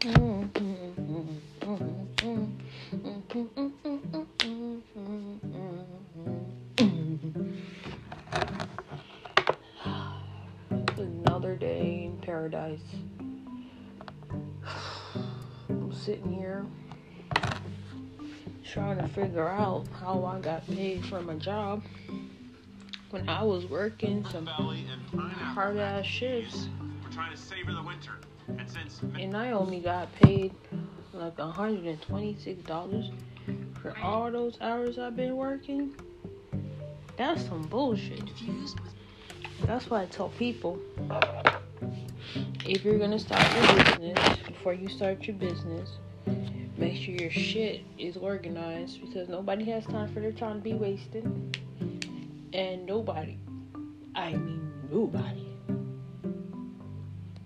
Another day in paradise. I'm sitting here trying to figure out how I got paid for my job when I was working some hard ass shifts. We're trying to savor the winter. And since And I only got paid like $126 for all those hours I've been working. That's some bullshit. That's why I tell people if you're gonna start your business, before you start your business, make sure your shit is organized because nobody has time for their time to be wasted. And nobody, I mean nobody,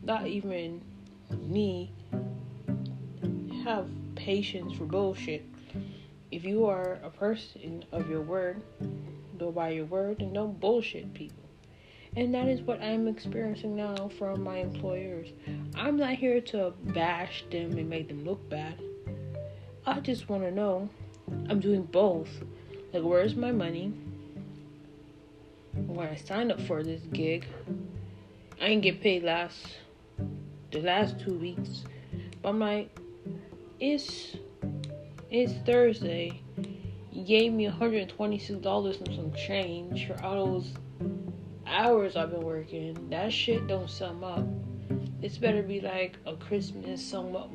not even me, have patience for bullshit. If you are a person of your word, go by your word and don't bullshit people. And that is what I'm experiencing now from my employers. I'm not here to bash them and make them look bad. I just want to know I'm doing both. Like, where's my money? When I signed up for this gig, I didn't get paid last the last two weeks. But I'm like, it's it's Thursday. You gave me $126 and some change for all those hours I've been working. That shit don't sum up. It's better be like a Christmas sum up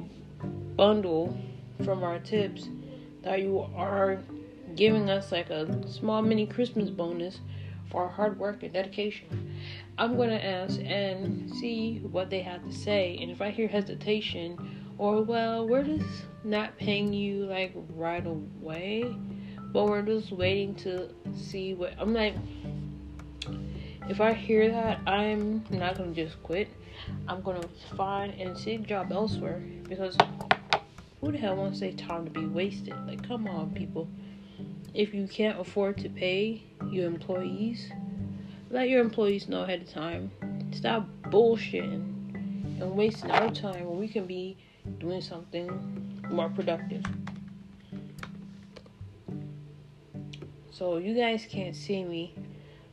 bundle from our tips that you are giving us like a small mini Christmas bonus for our hard work and dedication. I'm gonna ask and see what they have to say, and if I hear hesitation or well, we're just not paying you like right away, but we're just waiting to see what I'm like. If I hear that, I'm not gonna just quit. I'm gonna find and seek a job elsewhere because who the hell wants their time to be wasted? Like, come on, people. If you can't afford to pay your employees, let your employees know ahead of time. Stop bullshitting and wasting our time when we can be doing something more productive. So, you guys can't see me,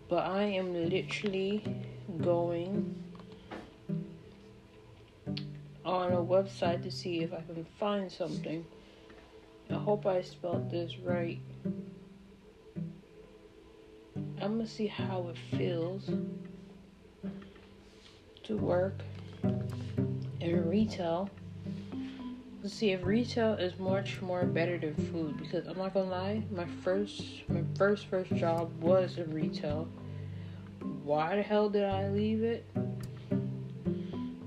but I am literally going on a website to see if I can find something. I hope I spelled this right. I'm gonna see how it feels to work in retail. To see if retail is much more better than food because I'm not gonna lie, my first my first first job was in retail. Why the hell did I leave it?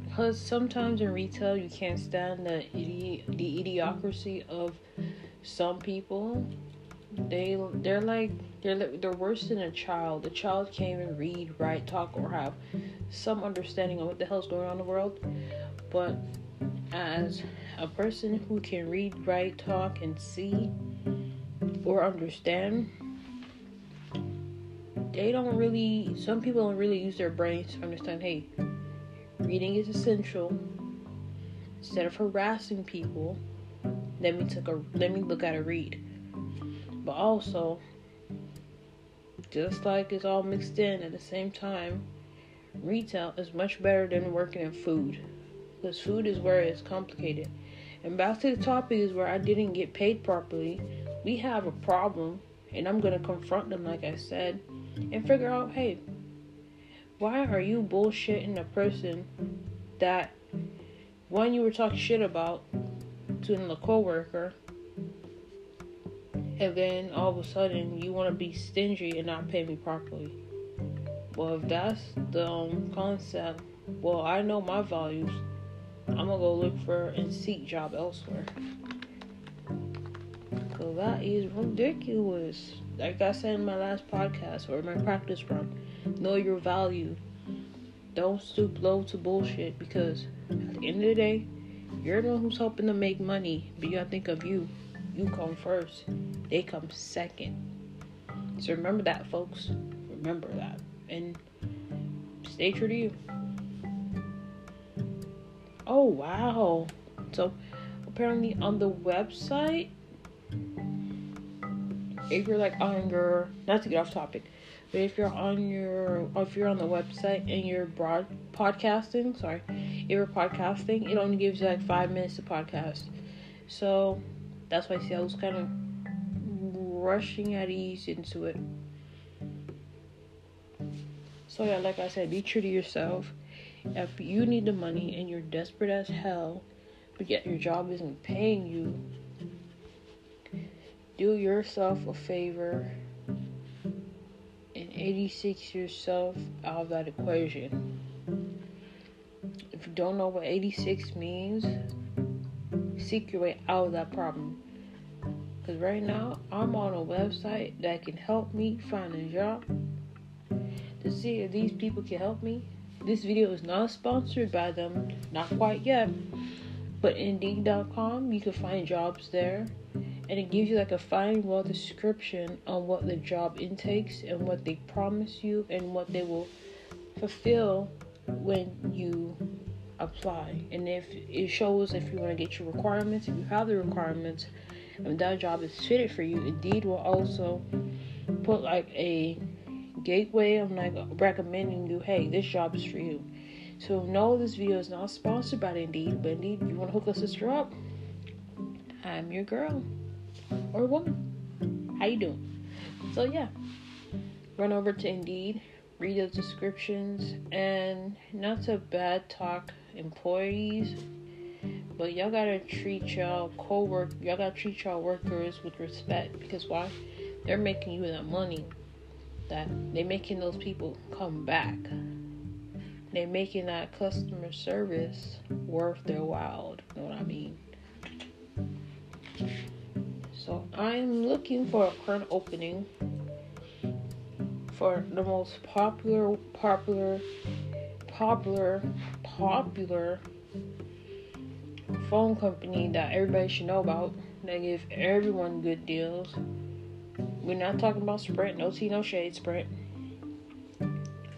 Because sometimes in retail you can't stand the idi- the idiocracy of some people. They they're like they're they're worse than a child. A child can't even read, write, talk, or have some understanding of what the hell's going on in the world. But as a person who can read, write, talk, and see or understand, they don't really. Some people don't really use their brains to understand. Hey, reading is essential. Instead of harassing people, let me take a let me look at a read. But also, just like it's all mixed in at the same time, retail is much better than working in food. Because food is where it's complicated. And back to the topic is where I didn't get paid properly. We have a problem, and I'm gonna confront them, like I said, and figure out, hey, why are you bullshitting a person that one you were talking shit about to a coworker, and then all of a sudden you want to be stingy and not pay me properly? Well, if that's the um, concept, well, I know my values. I'm gonna go look for and seek job elsewhere. Cause that is ridiculous. Like I said in my last podcast or my practice run, know your value. Don't stoop low to bullshit because at the end of the day, you're the one who's helping to make money. But you gotta think of you. You come first. They come second. So remember that, folks. Remember that. And stay true to you. Oh wow. So apparently on the website, if you're like on your not to get off topic, but if you're on your if you're on the website and you're broad podcasting, sorry, if you're podcasting, it only gives you like five minutes to podcast. So that's why I see I was kind of rushing at ease into it. So yeah, like I said, be true to yourself. If you need the money and you're desperate as hell, but yet your job isn't paying you, do yourself a favor and 86 yourself out of that equation. If you don't know what 86 means, seek your way out of that problem. Because right now, I'm on a website that can help me find a job. To see if these people can help me. This video is not sponsored by them, not quite yet. But Indeed.com, you can find jobs there. And it gives you like a fine well description on what the job intakes and what they promise you and what they will fulfill when you apply. And if it shows if you want to get your requirements, if you have the requirements, and that job is fitted for you, Indeed will also put like a gateway of like recommending you, hey, this job is for you. So no, this video is not sponsored by Indeed, but Indeed, you want to hook a sister up? I'm your girl or woman. How you doing? So yeah, run over to Indeed, read the descriptions, and not to bad talk employees, but y'all gotta treat y'all co-work, y'all gotta treat y'all workers with respect because why? They're making you that money. That they making those people come back. They're making that customer service worth their while. You know what I mean? So I'm looking for a current opening for the most popular, popular, popular, popular phone company that everybody should know about. They give everyone good deals. We're not talking about Sprint, no tea, no shade, Sprint.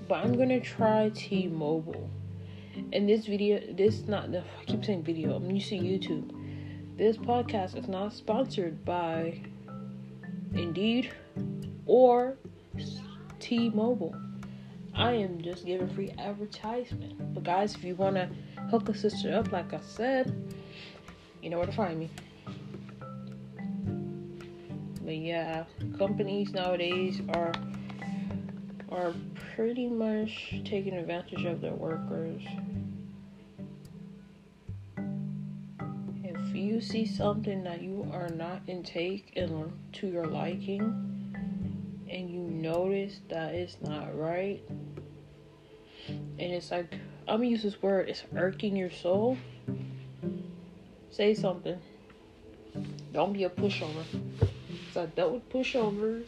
But I'm gonna try T-Mobile. And this video, this not the I keep saying video. I'm to YouTube. This podcast is not sponsored by Indeed or T-Mobile. I am just giving free advertisement. But guys, if you wanna hook a sister up, like I said, you know where to find me. But yeah, companies nowadays are are pretty much taking advantage of their workers. If you see something that you are not in take and to your liking, and you notice that it's not right, and it's like I'm gonna use this word, it's irking your soul. Say something. Don't be a pushover. So I dealt with pushovers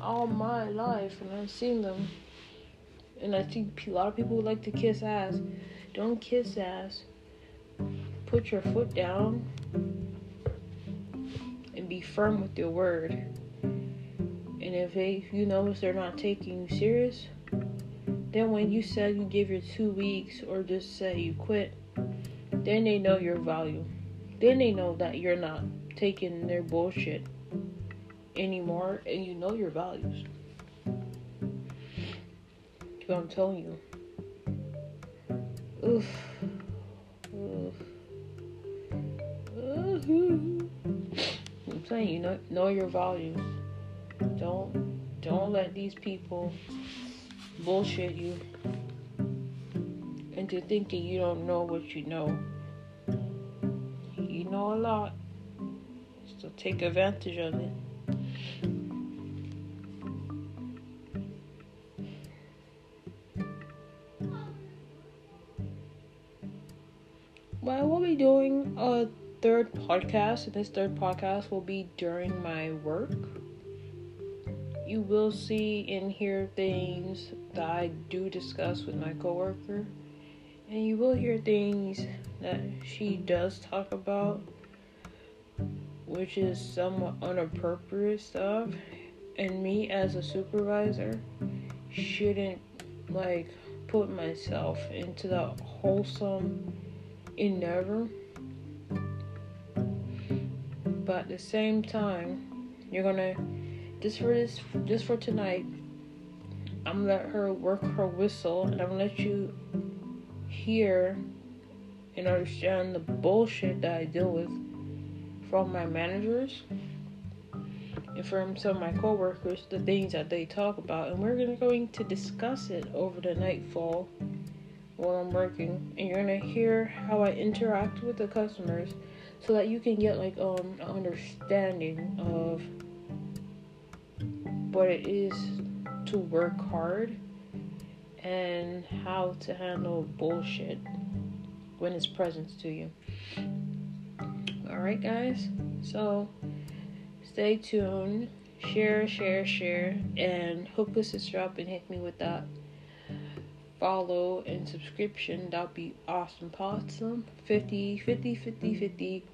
all my life, and I've seen them. And I think a lot of people like to kiss ass. Don't kiss ass. Put your foot down and be firm with your word. And if they, if you notice they're not taking you serious, then when you said you give your two weeks or just say you quit, then they know your value. Then they know that you're not taking their bullshit anymore and you know your values. what I'm telling you. Oof. Oof. I'm saying you know know your values. Don't don't let these people bullshit you into thinking you don't know what you know. Know a lot. So take advantage of it. Well, I will be doing a third podcast, this third podcast will be during my work. You will see and hear things that I do discuss with my coworker, and you will hear things that she does talk about, which is somewhat inappropriate stuff. And me as a supervisor shouldn't like put myself into that wholesome endeavor. But at the same time, you're gonna just for this, just for tonight. I'm gonna let her work her whistle, and I'm gonna let you hear and understand the bullshit that I deal with from my managers and from some of my coworkers, the things that they talk about, and we're gonna going to discuss it over the nightfall while I'm working, and you're gonna hear how I interact with the customers, so that you can get like um an understanding of what it is to work hard and how to handle bullshit when it's present to you. Alright, guys, so stay tuned, share, share, share, and hook a sister up and hit me with that follow and subscription. That'll be awesome, awesome. 50, 50, 50, 50.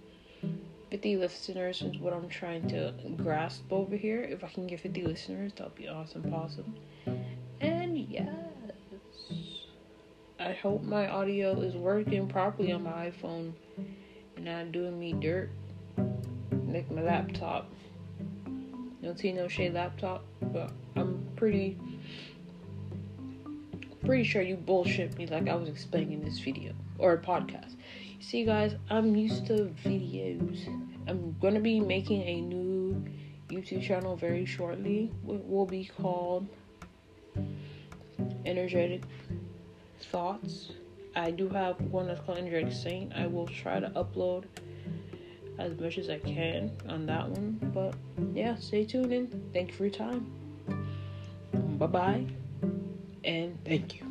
50 listeners is what I'm trying to grasp over here. If I can get 50 listeners, that'll be awesome, awesome. And yes, I hope my audio is working properly on my iPhone and not doing me dirt like my laptop. No T no shade laptop, but I'm pretty pretty sure you bullshit me like I was explaining in this video or a podcast. You see, guys, I'm used to videos. I'm gonna be making a new YouTube channel very shortly. It will be called Energetic Thoughts. I do have one that's called Energetic Saint. I will try to upload as much as I can on that one. But yeah, stay tuned in. Thank you for your time. Bye bye. And thank you.